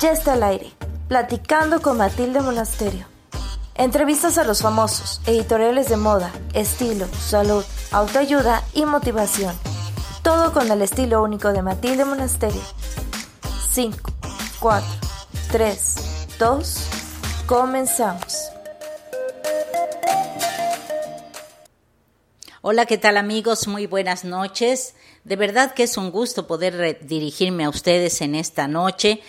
Ya está al aire, platicando con Matilde Monasterio. Entrevistas a los famosos, editoriales de moda, estilo, salud, autoayuda y motivación. Todo con el estilo único de Matilde Monasterio. 5, 4, 3, 2, comenzamos. Hola, ¿qué tal amigos? Muy buenas noches. De verdad que es un gusto poder dirigirme a ustedes en esta noche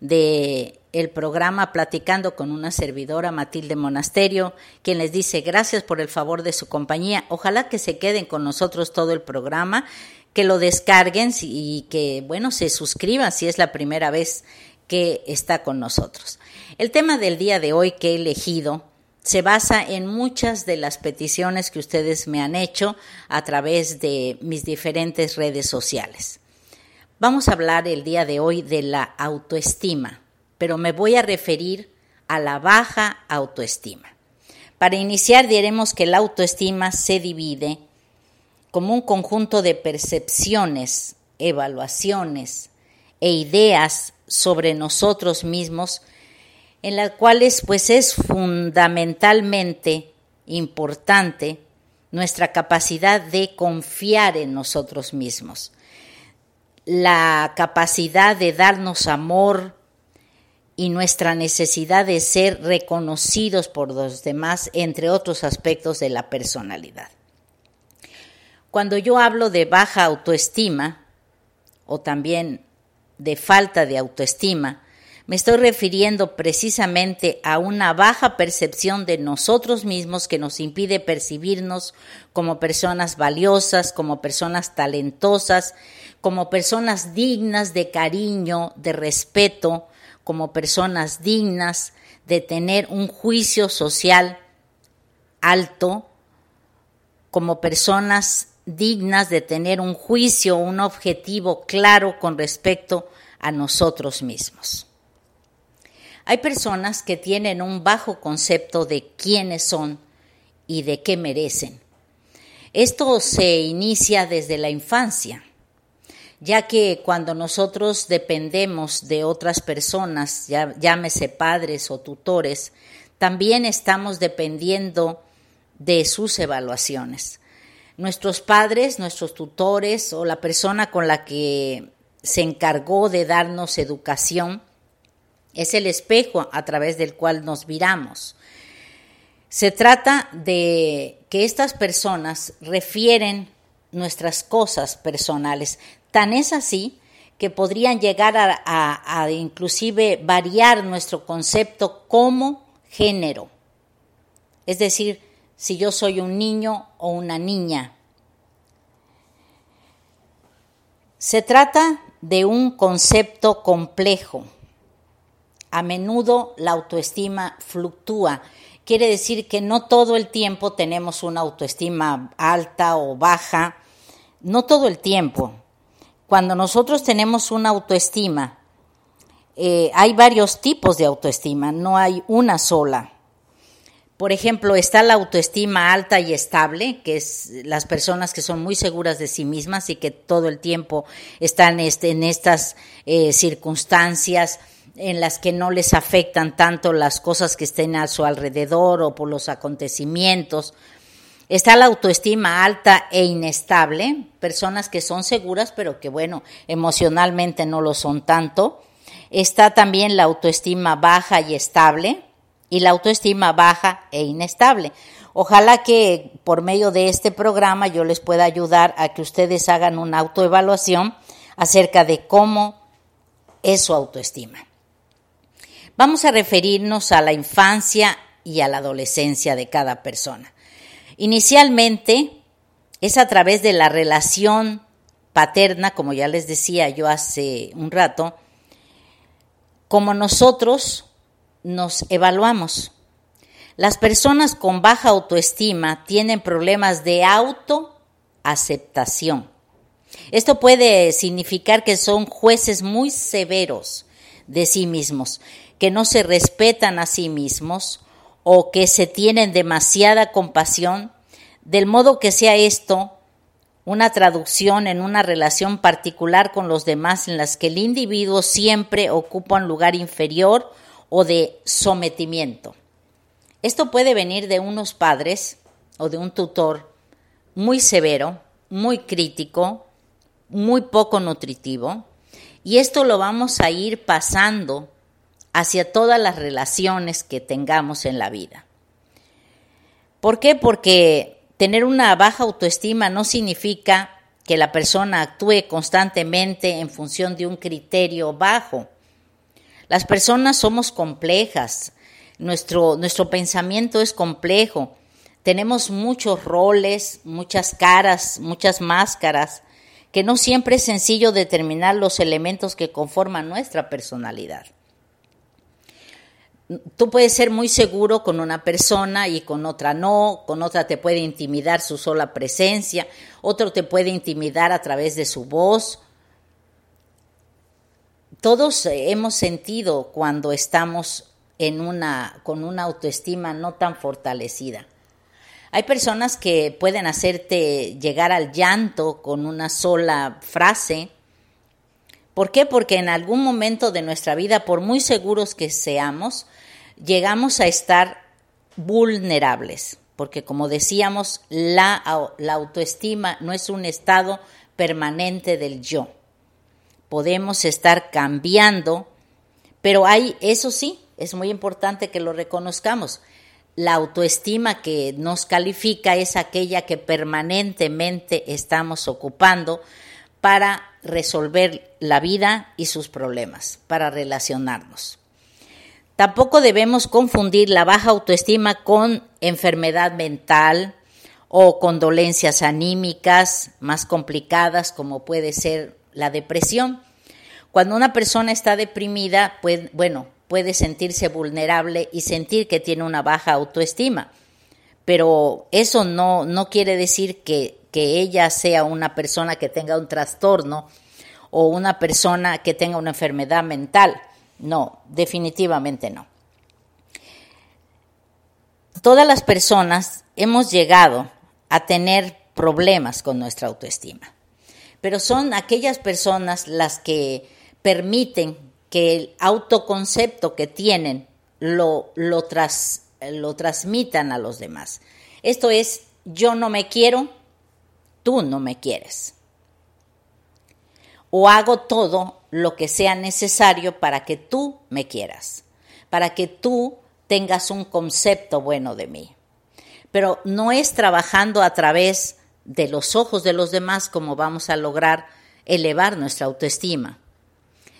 de el programa Platicando con una servidora, Matilde Monasterio, quien les dice gracias por el favor de su compañía. Ojalá que se queden con nosotros todo el programa, que lo descarguen y que, bueno, se suscriban si es la primera vez que está con nosotros. El tema del día de hoy que he elegido se basa en muchas de las peticiones que ustedes me han hecho a través de mis diferentes redes sociales. Vamos a hablar el día de hoy de la autoestima, pero me voy a referir a la baja autoestima. Para iniciar diremos que la autoestima se divide como un conjunto de percepciones, evaluaciones e ideas sobre nosotros mismos en las cuales pues es fundamentalmente importante nuestra capacidad de confiar en nosotros mismos la capacidad de darnos amor y nuestra necesidad de ser reconocidos por los demás, entre otros aspectos de la personalidad. Cuando yo hablo de baja autoestima o también de falta de autoestima, me estoy refiriendo precisamente a una baja percepción de nosotros mismos que nos impide percibirnos como personas valiosas, como personas talentosas, como personas dignas de cariño, de respeto, como personas dignas de tener un juicio social alto, como personas dignas de tener un juicio, un objetivo claro con respecto a nosotros mismos. Hay personas que tienen un bajo concepto de quiénes son y de qué merecen. Esto se inicia desde la infancia ya que cuando nosotros dependemos de otras personas, llámese padres o tutores, también estamos dependiendo de sus evaluaciones. Nuestros padres, nuestros tutores o la persona con la que se encargó de darnos educación es el espejo a través del cual nos viramos. Se trata de que estas personas refieren nuestras cosas personales, Tan es así que podrían llegar a, inclusive variar nuestro concepto como género. Es decir, si yo soy un niño o una niña. Se trata de un concepto complejo. A menudo la autoestima fluctúa. Quiere decir que no todo el tiempo tenemos una autoestima alta o baja. No todo el tiempo cuando nosotros tenemos una autoestima, eh, hay varios tipos de autoestima, no hay una sola. Por ejemplo, está la autoestima alta y estable, que es las personas que son muy seguras de sí mismas y que todo el tiempo están este, en estas eh, circunstancias en las que no les afectan tanto las cosas que estén a su alrededor o por los acontecimientos. Está la autoestima alta e inestable, personas que son seguras, pero que, bueno, emocionalmente no lo son tanto. Está también la autoestima baja y estable y la autoestima baja e inestable. Ojalá que por medio de este programa yo les pueda ayudar a que ustedes hagan una autoevaluación acerca de cómo es su autoestima. Vamos a referirnos a la infancia y a la adolescencia de cada persona. Inicialmente es a través de la relación paterna, como ya les decía yo hace un rato, como nosotros nos evaluamos. Las personas con baja autoestima tienen problemas de autoaceptación. Esto puede significar que son jueces muy severos de sí mismos, que no se respetan a sí mismos o que se tienen demasiada compasión, del modo que sea esto una traducción en una relación particular con los demás en las que el individuo siempre ocupa un lugar inferior o de sometimiento. Esto puede venir de unos padres o de un tutor muy severo, muy crítico, muy poco nutritivo, y esto lo vamos a ir pasando hacia todas las relaciones que tengamos en la vida. ¿Por qué? Porque tener una baja autoestima no significa que la persona actúe constantemente en función de un criterio bajo. Las personas somos complejas, nuestro, nuestro pensamiento es complejo, tenemos muchos roles, muchas caras, muchas máscaras, que no siempre es sencillo determinar los elementos que conforman nuestra personalidad. Tú puedes ser muy seguro con una persona y con otra no, con otra te puede intimidar su sola presencia, otro te puede intimidar a través de su voz, todos hemos sentido cuando estamos en una, con una autoestima no tan fortalecida. Hay personas que pueden hacerte llegar al llanto con una sola frase. ¿Por qué? Porque en algún momento de nuestra vida, por muy seguros que seamos, llegamos a estar vulnerables. Porque como decíamos, la, la autoestima no es un estado permanente del yo podemos estar cambiando, pero hay, eso sí, es muy importante que lo reconozcamos. La autoestima que nos califica es aquella que permanentemente estamos ocupando para resolver la vida y sus problemas, para relacionarnos. Tampoco debemos confundir la baja autoestima con enfermedad mental o con dolencias anímicas más complicadas como puede ser la depresión. Cuando una persona está deprimida, pues, bueno, puede sentirse vulnerable y sentir que tiene una baja autoestima. Pero eso no, no quiere decir que, que ella sea una persona que tenga un trastorno o una persona que tenga una enfermedad mental. No, definitivamente no. Todas las personas hemos llegado a tener problemas con nuestra autoestima pero son aquellas personas las que permiten que el autoconcepto que tienen lo, lo, lo transmitan a los demás. Esto es, yo no me quiero, tú no me quieres. O hago todo lo que sea necesario para que tú me quieras, para que tú tengas un concepto bueno de mí. Pero no es trabajando a través de los ojos de los demás como vamos a lograr elevar nuestra autoestima,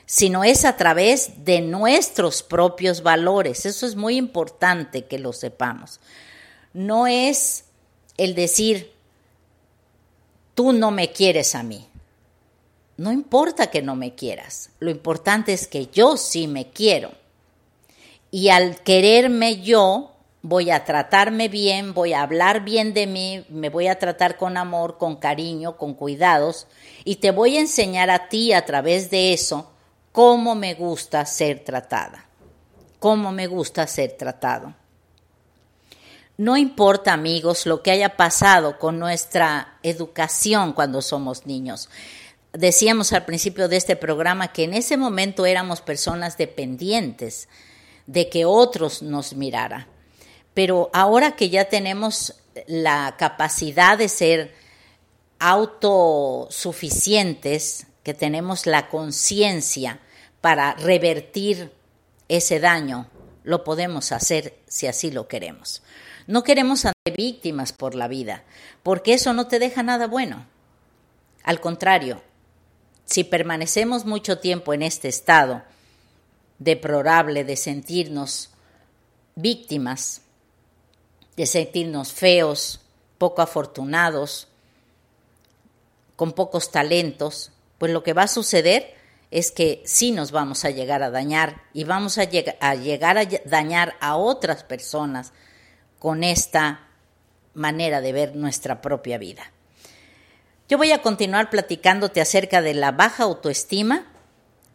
sino es a través de nuestros propios valores. Eso es muy importante que lo sepamos. No es el decir, tú no me quieres a mí. No importa que no me quieras, lo importante es que yo sí me quiero. Y al quererme yo, voy a tratarme bien, voy a hablar bien de mí, me voy a tratar con amor, con cariño, con cuidados, y te voy a enseñar a ti a través de eso cómo me gusta ser tratada, cómo me gusta ser tratado. No importa, amigos, lo que haya pasado con nuestra educación cuando somos niños. Decíamos al principio de este programa que en ese momento éramos personas dependientes de que otros nos miraran pero ahora que ya tenemos la capacidad de ser autosuficientes, que tenemos la conciencia para revertir ese daño, lo podemos hacer si así lo queremos. No queremos ser víctimas por la vida, porque eso no te deja nada bueno. Al contrario, si permanecemos mucho tiempo en este estado deplorable de sentirnos víctimas, de sentirnos feos, poco afortunados, con pocos talentos, pues lo que va a suceder es que sí nos vamos a llegar a dañar y vamos a, a llegar a dañar a otras personas con esta manera de ver nuestra propia vida. Yo voy a continuar platicándote acerca de la baja autoestima,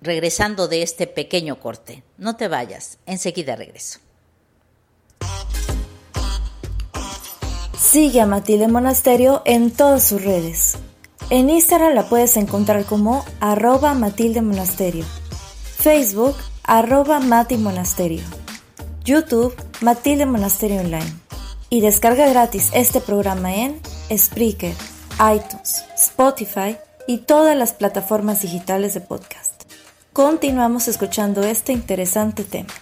regresando de este pequeño corte. No te vayas, enseguida regreso. Sigue a Matilde Monasterio en todas sus redes. En Instagram la puedes encontrar como arroba Matilde Monasterio, Facebook arroba Mati Monasterio, YouTube Matilde Monasterio Online y descarga gratis este programa en Spreaker, iTunes, Spotify y todas las plataformas digitales de podcast. Continuamos escuchando este interesante tema.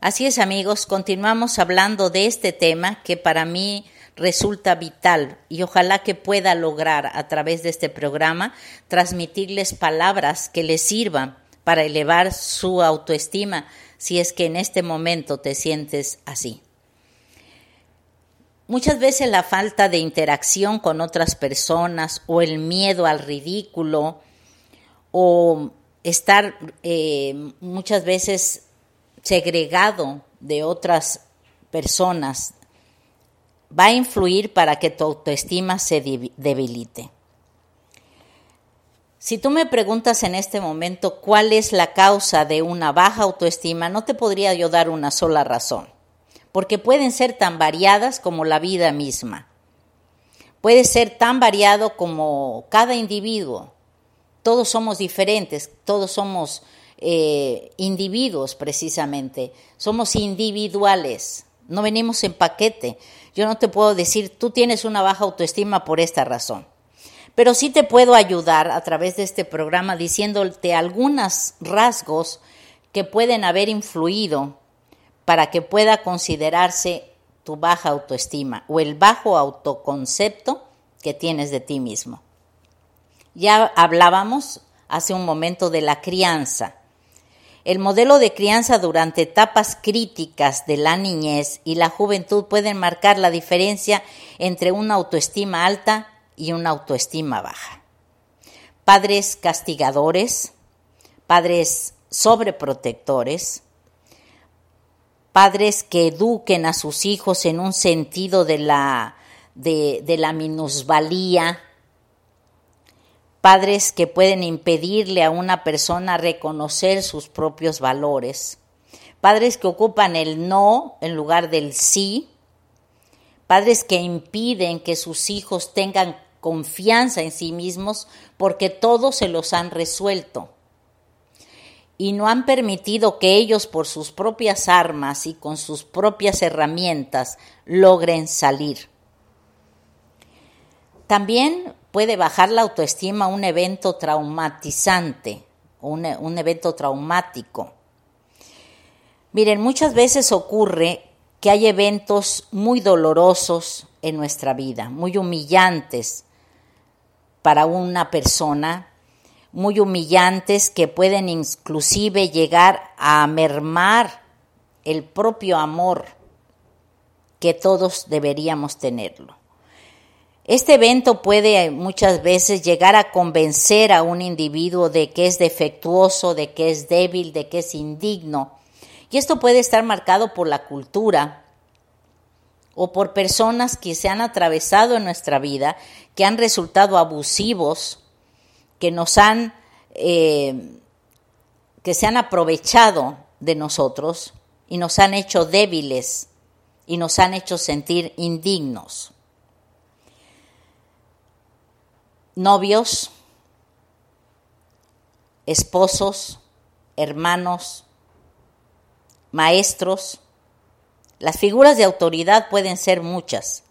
Así es amigos, continuamos hablando de este tema que para mí resulta vital y ojalá que pueda lograr a través de este programa transmitirles palabras que les sirvan para elevar su autoestima si es que en este momento te sientes así. Muchas veces la falta de interacción con otras personas o el miedo al ridículo o estar eh, muchas veces segregado de otras personas va a influir para que tu autoestima se debilite. Si tú me preguntas en este momento cuál es la causa de una baja autoestima, no te podría yo dar una sola razón, porque pueden ser tan variadas como la vida misma. Puede ser tan variado como cada individuo. Todos somos diferentes, todos somos eh, individuos precisamente, somos individuales, no venimos en paquete. Yo no te puedo decir, tú tienes una baja autoestima por esta razón. Pero sí te puedo ayudar a través de este programa diciéndote algunos rasgos que pueden haber influido para que pueda considerarse tu baja autoestima o el bajo autoconcepto que tienes de ti mismo. Ya hablábamos hace un momento de la crianza. El modelo de crianza durante etapas críticas de la niñez y la juventud pueden marcar la diferencia entre una autoestima alta y una autoestima baja. Padres castigadores, padres sobreprotectores, padres que eduquen a sus hijos en un sentido de la, de, de la minusvalía, padres que pueden impedirle a una persona reconocer sus propios valores, padres que ocupan el no en lugar del sí, padres que impiden que sus hijos tengan confianza en sí mismos porque todos se los han resuelto y no han permitido que ellos por sus propias armas y con sus propias herramientas logren salir. También puede bajar la autoestima un evento traumatizante, un, un evento traumático. Miren, muchas veces ocurre que hay eventos muy dolorosos en nuestra vida, muy humillantes para una persona, muy humillantes que pueden inclusive llegar a mermar el propio amor que todos deberíamos tenerlo. Este evento puede muchas veces llegar a convencer a un individuo de que es defectuoso, de que es débil, de que es indigno. Y esto puede estar marcado por la cultura o por personas que se han atravesado en nuestra vida, que han resultado abusivos, que nos han, eh, que se han aprovechado de nosotros y nos han hecho débiles y nos han hecho sentir indignos. novios, esposos, hermanos, maestros, Las figuras de autoridad pueden ser muchas.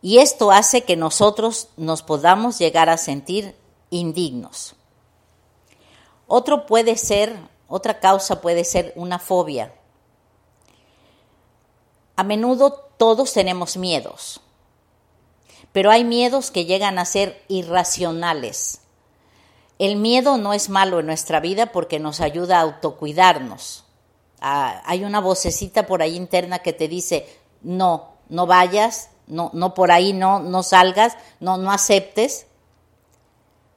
Y esto hace que nosotros nos podamos llegar a sentir indignos. Otro puede ser, otra causa puede ser una fobia. A menudo todos tenemos miedos, pero hay miedos que llegan a ser irracionales. El miedo no es malo en nuestra vida porque nos ayuda a autocuidarnos. Ah, hay una vocecita por ahí interna que te dice, no, no vayas, no, no por ahí, no, no salgas, no, no aceptes.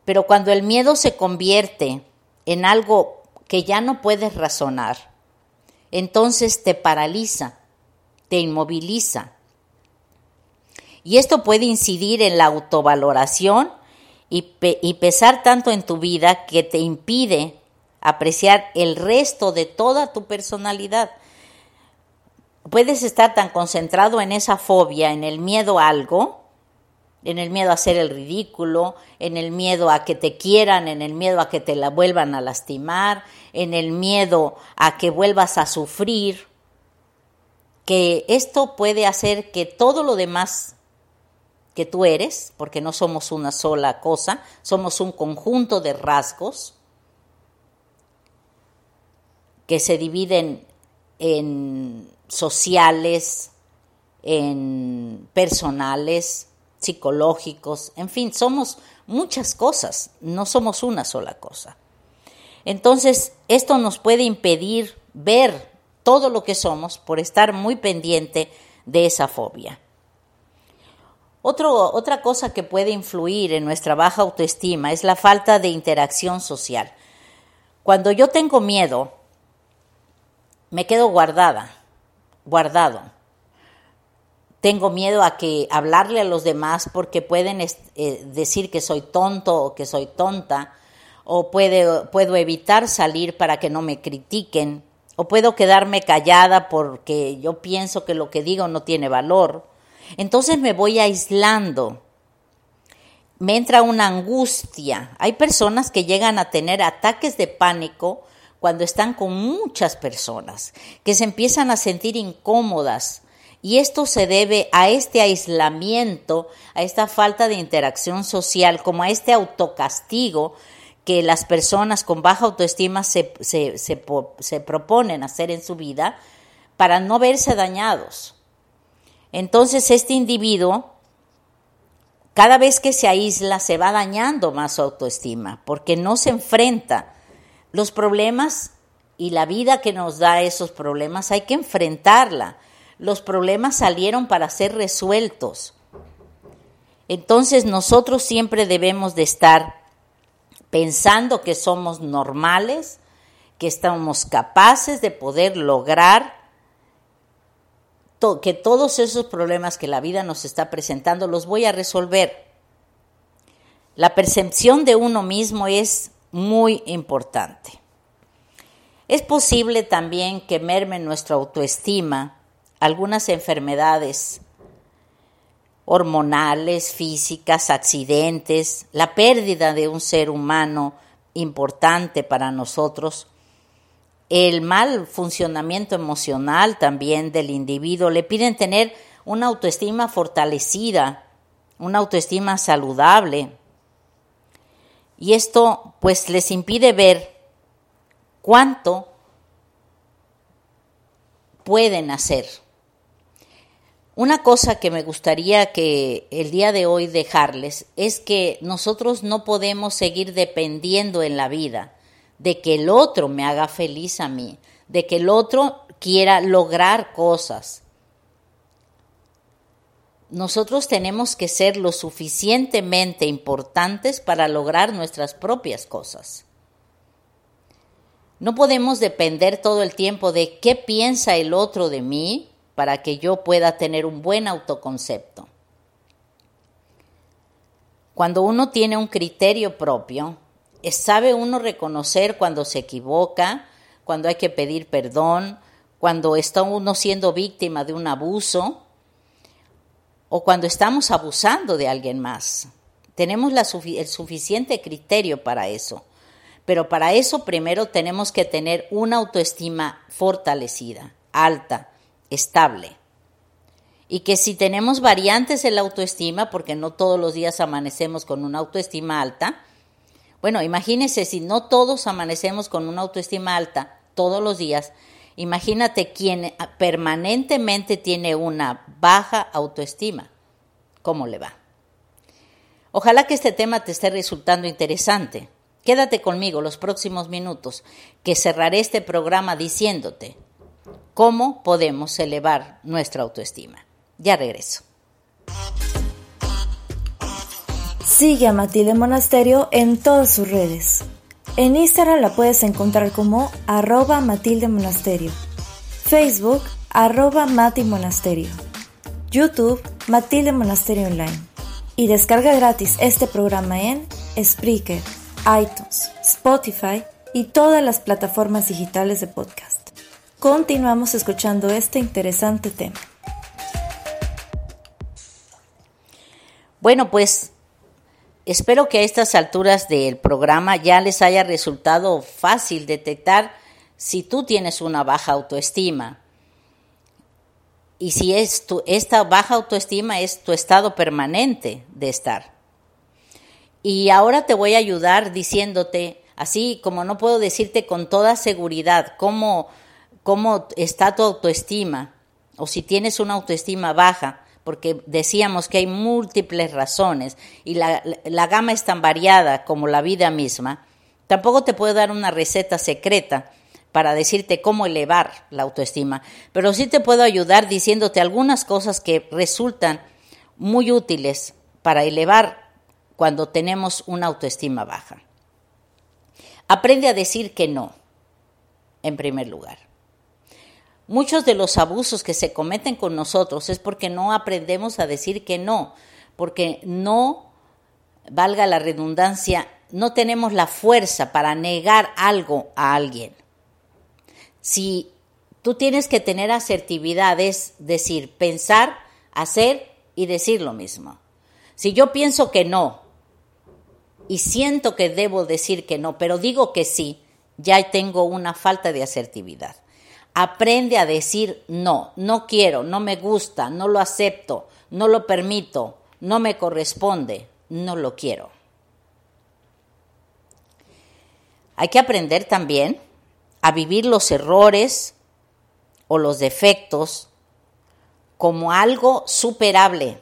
Pero cuando el miedo se convierte en algo que ya no puedes razonar, entonces te paraliza, te inmoviliza. Y esto puede incidir en la autovaloración y, pesar tanto en tu vida que te impide apreciar el resto de toda tu personalidad. Puedes estar tan concentrado en esa fobia, en el miedo a algo, en el miedo a hacer el ridículo, en el miedo a que te quieran, en el miedo a que te la vuelvan a lastimar, en el miedo a que vuelvas a sufrir, que esto puede hacer que todo lo demás que tú eres, porque no somos una sola cosa, somos un conjunto de rasgos que se dividen en sociales, en personales, psicológicos, en fin, somos muchas cosas, no somos una sola cosa. Entonces, esto nos puede impedir ver todo lo que somos por estar muy pendiente de esa fobia otra cosa que puede influir en nuestra baja autoestima es la falta de interacción social. Cuando yo tengo miedo, me quedo guardada, guardado. Tengo miedo a que hablarle a los demás porque pueden eh, decir que soy tonto o que soy tonta, o puedo evitar salir para que no me critiquen, o puedo quedarme callada porque yo pienso que lo que digo no tiene valor entonces me voy aislando. Me entra una angustia. Hay personas que llegan a tener ataques de pánico cuando están con muchas personas, que se empiezan a sentir incómodas. Y esto se debe a este aislamiento, a esta falta de interacción social, como a este autocastigo que las personas con baja autoestima se, se, se proponen hacer en su vida para no verse dañados. Entonces este individuo, cada vez que se aísla, se va dañando más su autoestima, porque no se enfrenta. Los problemas y la vida que nos da esos problemas hay que enfrentarla. Los problemas salieron para ser resueltos. Entonces nosotros siempre debemos de estar pensando que somos normales, que estamos capaces de poder lograr que todos esos problemas que la vida nos está presentando los voy a resolver. La percepción de uno mismo es muy importante. Es posible también que merme nuestra autoestima algunas enfermedades hormonales, físicas, accidentes, la pérdida de un ser humano importante para nosotros el mal funcionamiento emocional también del individuo, le piden tener una autoestima fortalecida, una autoestima saludable. Y esto pues les impide ver cuánto pueden hacer. Una cosa que me gustaría que el día de hoy dejarles es que nosotros no podemos seguir dependiendo en la vida de que el otro me haga feliz a mí, de que el otro quiera lograr cosas. Nosotros tenemos que ser lo suficientemente importantes para lograr nuestras propias cosas. No podemos depender todo el tiempo de qué piensa el otro de mí para que yo pueda tener un buen autoconcepto. Cuando uno tiene un criterio propio, sabe uno reconocer cuando se equivoca, cuando hay que pedir perdón, cuando está uno siendo víctima de un abuso o cuando estamos abusando de alguien más. Tenemos el suficiente criterio para eso. Pero para eso primero tenemos que tener una autoestima fortalecida, alta, estable. Y que si tenemos variantes en la autoestima, porque no todos los días amanecemos con una autoestima alta, bueno, imagínese si no todos amanecemos con una autoestima alta todos los días, imagínate quien permanentemente tiene una baja autoestima, ¿cómo le va? Ojalá que este tema te esté resultando interesante. Quédate conmigo los próximos minutos, que cerraré este programa diciéndote cómo podemos elevar nuestra autoestima. Ya regreso. Sigue a Matilde Monasterio en todas sus redes. En Instagram la puedes encontrar como arroba Matilde Monasterio, Facebook arroba Mati Monasterio, YouTube Matilde Monasterio Online y descarga gratis este programa en Spreaker, iTunes, Spotify y todas las plataformas digitales de podcast. Continuamos escuchando este interesante tema. Bueno, pues espero que a estas alturas del programa ya les haya resultado fácil detectar si tú tienes una baja autoestima. Y si es esta baja autoestima es tu estado permanente de estar. Y ahora te voy a ayudar diciéndote, así como no puedo decirte con toda seguridad cómo, cómo está tu autoestima, o si tienes una autoestima baja, porque decíamos que hay múltiples razones y la, la, gama es tan variada como la vida misma, tampoco te puedo dar una receta secreta para decirte cómo elevar la autoestima, pero sí te puedo ayudar diciéndote algunas cosas que resultan muy útiles para elevar cuando tenemos una autoestima baja. Aprende a decir que no, en primer lugar. Muchos de los abusos que se cometen con nosotros es porque no aprendemos a decir que no, porque no, valga la redundancia, no tenemos la fuerza para negar algo a alguien. Si tú tienes que tener asertividad, es decir, pensar, hacer y decir lo mismo. Si yo pienso que no y siento que debo decir que no, pero digo que sí, ya tengo una falta de asertividad. Aprende a decir no, no quiero, no me gusta, no lo acepto, no lo permito, no me corresponde, no lo quiero. Hay que aprender también a vivir los errores o los defectos como algo superable.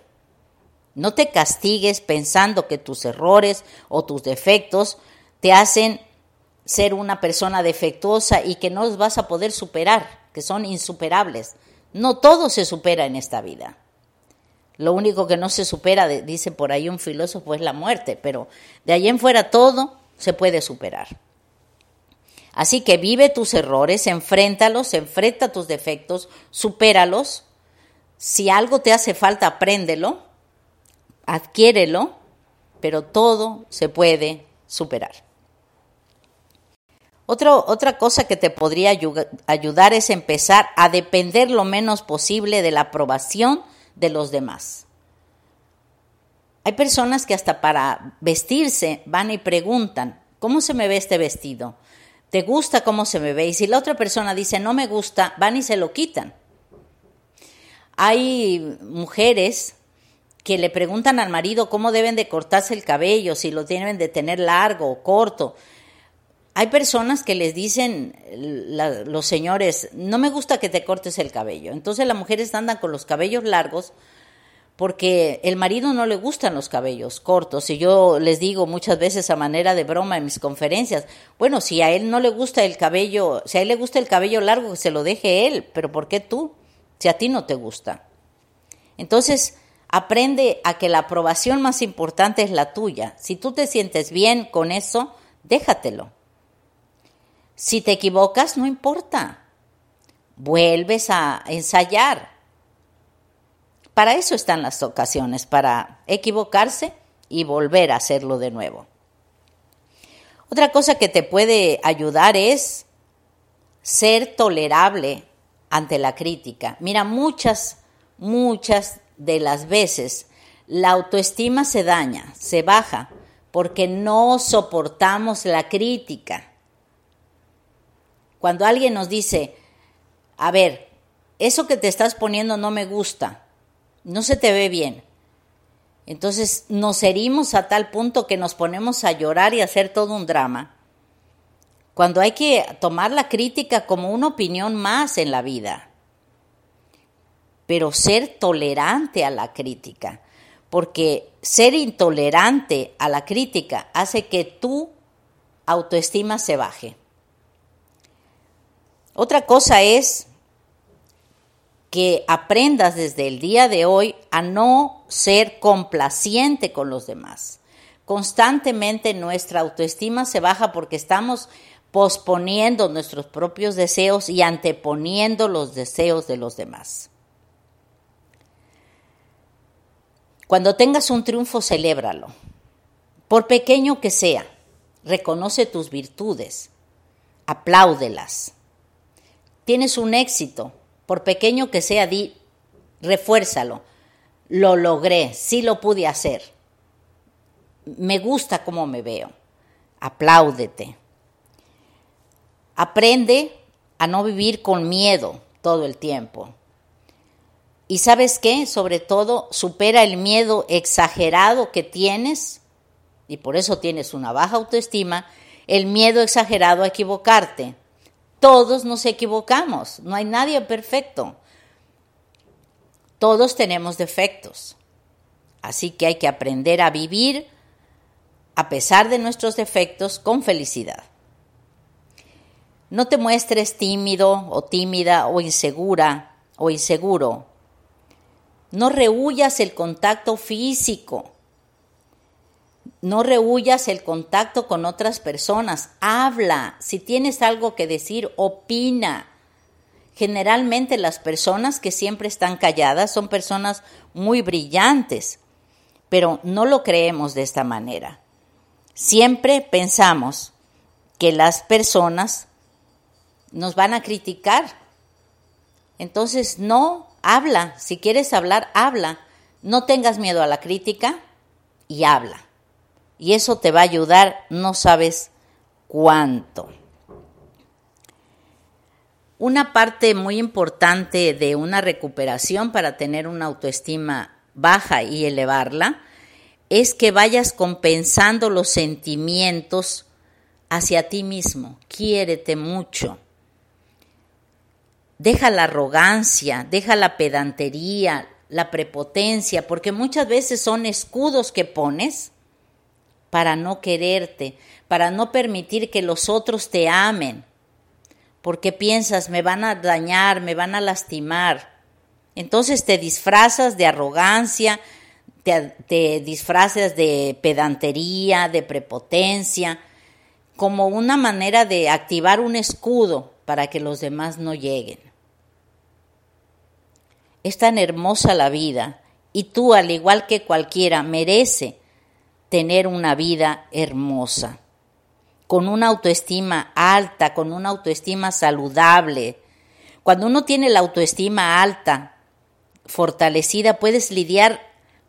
No te castigues pensando que tus errores o tus defectos te hacen ser una persona defectuosa y que no vas a poder superar, que son insuperables. No todo se supera en esta vida. Lo único que no se supera, dice por ahí un filósofo, es la muerte, pero de allí en fuera todo se puede superar. Así que vive tus errores, enfréntalos, enfrenta tus defectos, supéralos. Si algo te hace falta, apréndelo, adquiérelo, pero todo se puede superar otra cosa que te podría ayudar es empezar a depender lo menos posible de la aprobación de los demás. Hay personas que hasta para vestirse van y preguntan, ¿cómo se me ve este vestido? ¿Te gusta cómo se me ve? Y si la otra persona dice, no me gusta, van y se lo quitan. Hay mujeres que le preguntan al marido cómo deben de cortarse el cabello, si lo deben de tener largo o corto hay personas que les dicen los señores, no me gusta que te cortes el cabello. Entonces las mujeres andan con los cabellos largos porque el marido no le gustan los cabellos cortos. Y yo les digo muchas veces a manera de broma en mis conferencias, bueno, si a él no le gusta el cabello, si a él le gusta el cabello largo, que se lo deje él, pero ¿por qué tú? Si a ti no te gusta. Entonces, aprende a que la aprobación más importante es la tuya. Si tú te sientes bien con eso, déjatelo. Si te equivocas, no importa. Vuelves a ensayar. Para eso están las ocasiones, para equivocarse y volver a hacerlo de nuevo. Otra cosa que te puede ayudar es ser tolerable ante la crítica. Mira, muchas, muchas de las veces la autoestima se daña, se baja, porque no soportamos la crítica. Cuando alguien nos dice, a ver, eso que te estás poniendo no me gusta, no se te ve bien. Entonces nos herimos a tal punto que nos ponemos a llorar y hacer todo un drama, cuando hay que tomar la crítica como una opinión más en la vida, pero ser tolerante a la crítica, porque ser intolerante a la crítica hace que tu autoestima se baje. Otra cosa es que aprendas desde el día de hoy a no ser complaciente con los demás. Constantemente nuestra autoestima se baja porque estamos posponiendo nuestros propios deseos y anteponiendo los deseos de los demás. Cuando tengas un triunfo, celébralo. Por pequeño que sea, reconoce tus virtudes, apláudelas. Tienes un éxito, por pequeño que sea, di, refuérzalo. Lo logré, sí lo pude hacer. Me gusta cómo me veo. Apláudete. Aprende a no vivir con miedo todo el tiempo. Y sabes qué, sobre todo, supera el miedo exagerado que tienes, y por eso tienes una baja autoestima, el miedo exagerado a equivocarte. Todos nos equivocamos, no hay nadie perfecto. Todos tenemos defectos. Así que hay que aprender a vivir a pesar de nuestros defectos con felicidad. No te muestres tímido o tímida o insegura o inseguro. No rehuyas el contacto físico. No rehuyas el contacto con otras personas. Habla. Si tienes algo que decir, opina. Generalmente las personas que siempre están calladas son personas muy brillantes, pero no lo creemos de esta manera. Siempre pensamos que las personas nos van a criticar. Entonces, no, habla. Si quieres hablar, habla. No tengas miedo a la crítica y habla y eso te va a ayudar, no sabes cuánto. Una parte muy importante de una recuperación para tener una autoestima baja y elevarla es que vayas compensando los sentimientos hacia ti mismo. Quiérete mucho. Deja la arrogancia, deja la pedantería, la prepotencia, porque muchas veces son escudos que pones para no quererte, para no permitir que los otros te amen, porque piensas, me van a dañar, me van a lastimar. Entonces te disfrazas de arrogancia, te, disfrazas de pedantería, de prepotencia, como una manera de activar un escudo para que los demás no lleguen. Es tan hermosa la vida y tú, al igual que cualquiera, merece tener una vida hermosa, con una autoestima alta, con una autoestima saludable. Cuando uno tiene la autoestima alta, fortalecida, puedes lidiar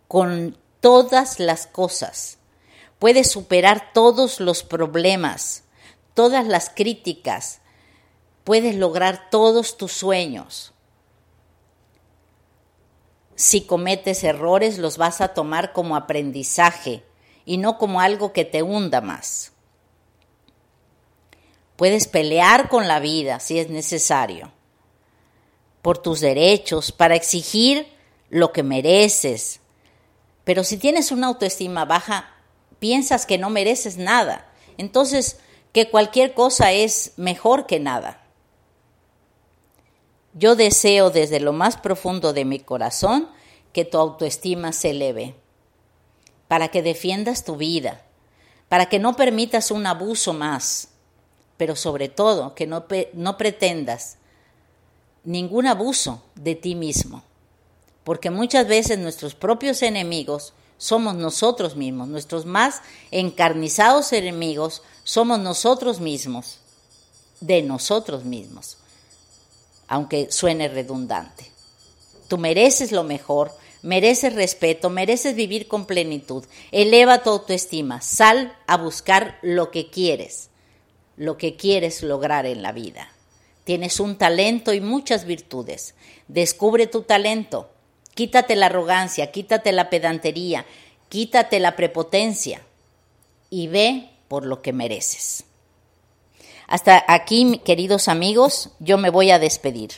con todas las cosas, puedes superar todos los problemas, todas las críticas, puedes lograr todos tus sueños. Si cometes errores, los vas a tomar como aprendizaje y no como algo que te hunda más. Puedes pelear con la vida si es necesario, por tus derechos, para exigir lo que mereces. Pero si tienes una autoestima baja, piensas que no mereces nada. Entonces, que cualquier cosa es mejor que nada. Yo deseo desde lo más profundo de mi corazón que tu autoestima se eleve para que defiendas tu vida, para que no permitas un abuso más, pero sobre todo que no, no pretendas ningún abuso de ti mismo, porque muchas veces nuestros propios enemigos somos nosotros mismos, nuestros más encarnizados enemigos somos nosotros mismos, de nosotros mismos, aunque suene redundante. Tú mereces lo mejor, mereces respeto, mereces vivir con plenitud. Eleva tu autoestima, sal a buscar lo que quieres, lo que quieres lograr en la vida. Tienes un talento y muchas virtudes. Descubre tu talento. Quítate la arrogancia, quítate la pedantería, quítate la prepotencia y ve por lo que mereces. Hasta aquí, queridos amigos, yo me voy a despedir,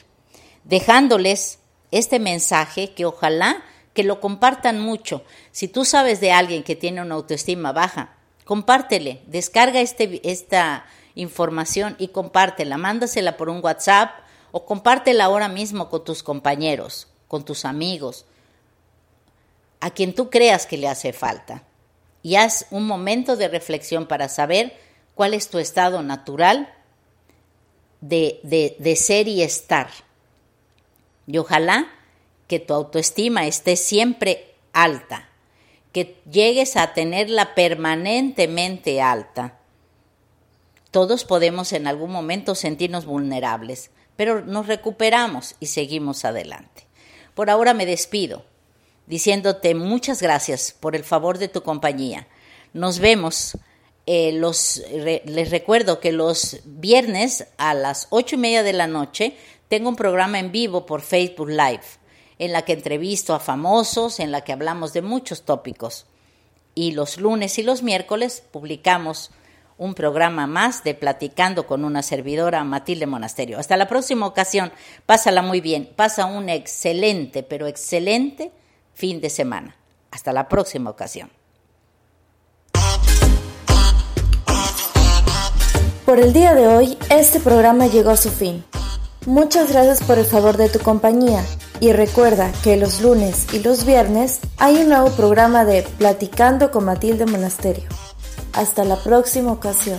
dejándoles este mensaje que ojalá que lo compartan mucho. Si tú sabes de alguien que tiene una autoestima baja, compártele, descarga este, esta información y compártela, mándasela por un WhatsApp o compártela ahora mismo con tus compañeros, con tus amigos, a quien tú creas que le hace falta. Y haz un momento de reflexión para saber cuál es tu estado natural de, de, de ser y estar. Y ojalá que tu autoestima esté siempre alta, que llegues a tenerla permanentemente alta. Todos podemos en algún momento sentirnos vulnerables, pero nos recuperamos y seguimos adelante. Por ahora me despido diciéndote muchas gracias por el favor de tu compañía. Nos vemos. Eh, les recuerdo que los viernes a las ocho y media de la noche tengo un programa en vivo por Facebook Live en la que entrevisto a famosos, en la que hablamos de muchos tópicos. Y los lunes y los miércoles publicamos un programa más de Platicando con una servidora, Matilde Monasterio. Hasta la próxima ocasión. Pásala muy bien. Pasa un excelente, pero excelente fin de semana. Hasta la próxima ocasión. Por el día de hoy, este programa llegó a su fin. Muchas gracias por el favor de tu compañía y recuerda que los lunes y los viernes hay un nuevo programa de Platicando con Matilde Monasterio. Hasta la próxima ocasión.